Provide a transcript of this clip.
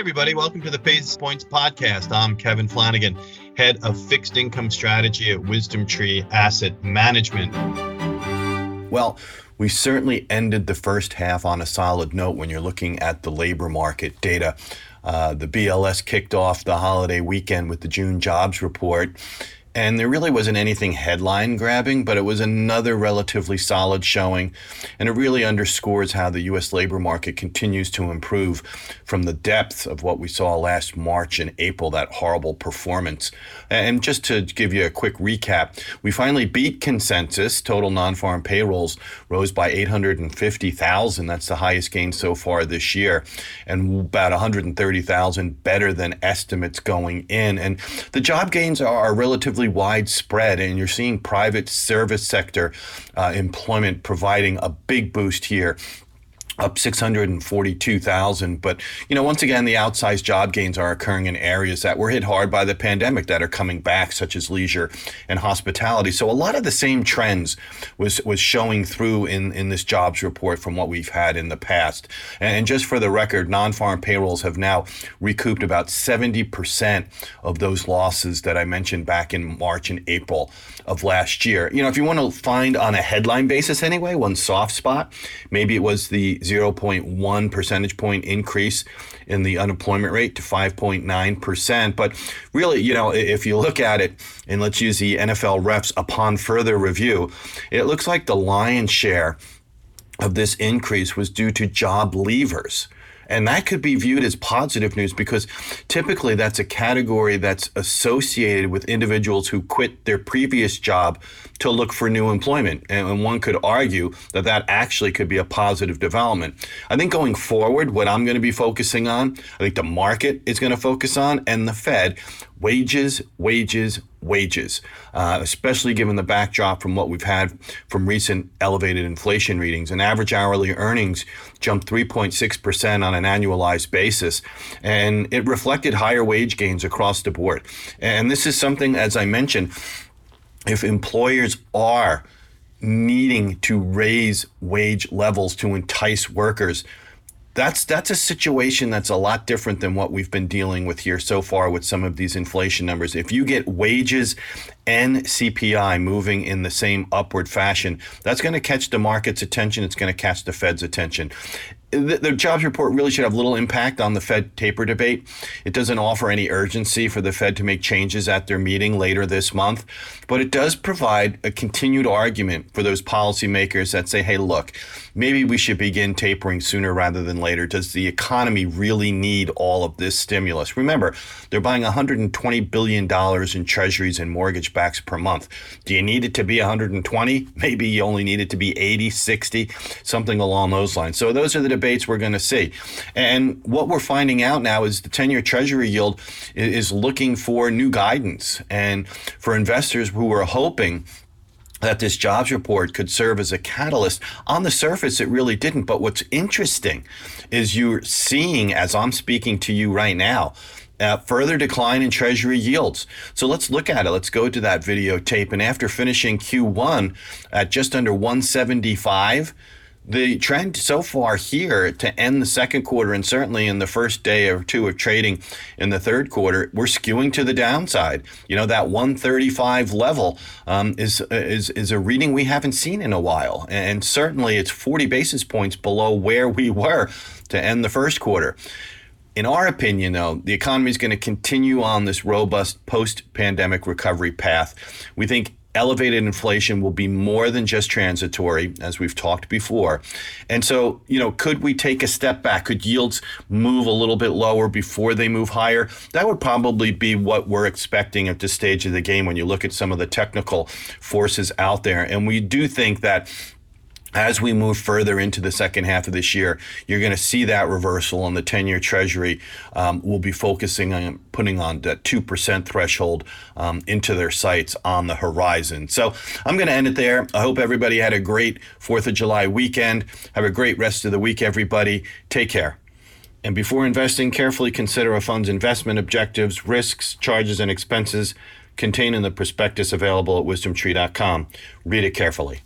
everybody. Welcome to the Basis Points podcast. I'm Kevin Flanagan, head of fixed income strategy at WisdomTree Asset Management. Well, we certainly ended the first half on a solid note when you're looking at the labor market data. Uh, the BLS kicked off the holiday weekend with the June jobs report. And there really wasn't anything headline grabbing, but it was another relatively solid showing. And it really underscores how the U.S. labor market continues to improve from the depth of what we saw last March and April, that horrible performance. And just to give you a quick recap, we finally beat consensus. Total non farm payrolls rose by 850,000. That's the highest gain so far this year, and about 130,000 better than estimates going in. And the job gains are relatively relatively widespread, and you're seeing private service sector uh, employment providing a big boost here up 642,000. But, you know, once again, the outsized job gains are occurring in areas that were hit hard by the pandemic that are coming back, such as leisure and hospitality. So a lot of the same trends was, was showing through in, in this jobs report from what we've had in the past. And just for the record, non-farm payrolls have now recouped about 70% of those losses that I mentioned back in March and April of last year. You know, if you want to find on a headline basis anyway, one soft spot, maybe it was the 0.1 percentage point increase in the unemployment rate to 5.9%. But really, you know, if you look at it, and let's use the NFL refs upon further review, it looks like the lion's share of this increase was due to job leavers. And that could be viewed as positive news because typically that's a category that's associated with individuals who quit their previous job to look for new employment. And one could argue that that actually could be a positive development. I think going forward, what I'm going to be focusing on, I think the market is going to focus on, and the Fed, wages, wages, wages, uh, especially given the backdrop from what we've had from recent elevated inflation readings. And average hourly earnings jumped 3.6% on an annualized basis, and it reflected higher wage gains across the board. And this is something, as I mentioned, if employers are needing to raise wage levels to entice workers, that's that's a situation that's a lot different than what we've been dealing with here so far with some of these inflation numbers. If you get wages and CPI moving in the same upward fashion, that's going to catch the market's attention. It's going to catch the Fed's attention the, the, jobs report really should have little impact on the Fed taper debate. It doesn't offer any urgency for the Fed to make changes at their meeting later this month, but it does provide a continued argument for those policymakers that say, hey, look, maybe we should begin tapering sooner rather than later. Does the economy really need all of this stimulus? Remember, they're buying $120 billion in treasuries and mortgage backs per month. Do you need it to be 120? Maybe you only need it to be 80, 60, something along those lines. So those are the debates we're going to see. And what we're finding out now is the 10 year Treasury yield is looking for new guidance. And for investors who are hoping that this jobs report could serve as a catalyst. On the surface, it really didn't. But what's interesting is you're seeing, as I'm speaking to you right now, a further decline in treasury yields. So let's look at it. Let's go to that videotape. And after finishing Q1 at just under 175, the trend so far here to end the second quarter and certainly in the first day or two of trading in the third quarter, we're skewing to the downside. You know that 135 level um, is is is a reading we haven't seen in a while, and certainly it's 40 basis points below where we were to end the first quarter. In our opinion, though, the economy is going to continue on this robust post pandemic recovery path. We think elevated inflation will be more than just transitory, as we've talked before. And so, you know, could we take a step back? Could yields move a little bit lower before they move higher? That would probably be what we're expecting at this stage of the game when you look at some of the technical forces out there. And we do think that as we move further into the second half of this year, you're going to see that reversal, on the 10 year Treasury um, will be focusing on putting on that 2% threshold um, into their sights on the horizon. So I'm going to end it there. I hope everybody had a great 4th of July weekend. Have a great rest of the week, everybody. Take care. And before investing, carefully consider a fund's investment objectives, risks, charges, and expenses contained in the prospectus available at wisdomtree.com. Read it carefully.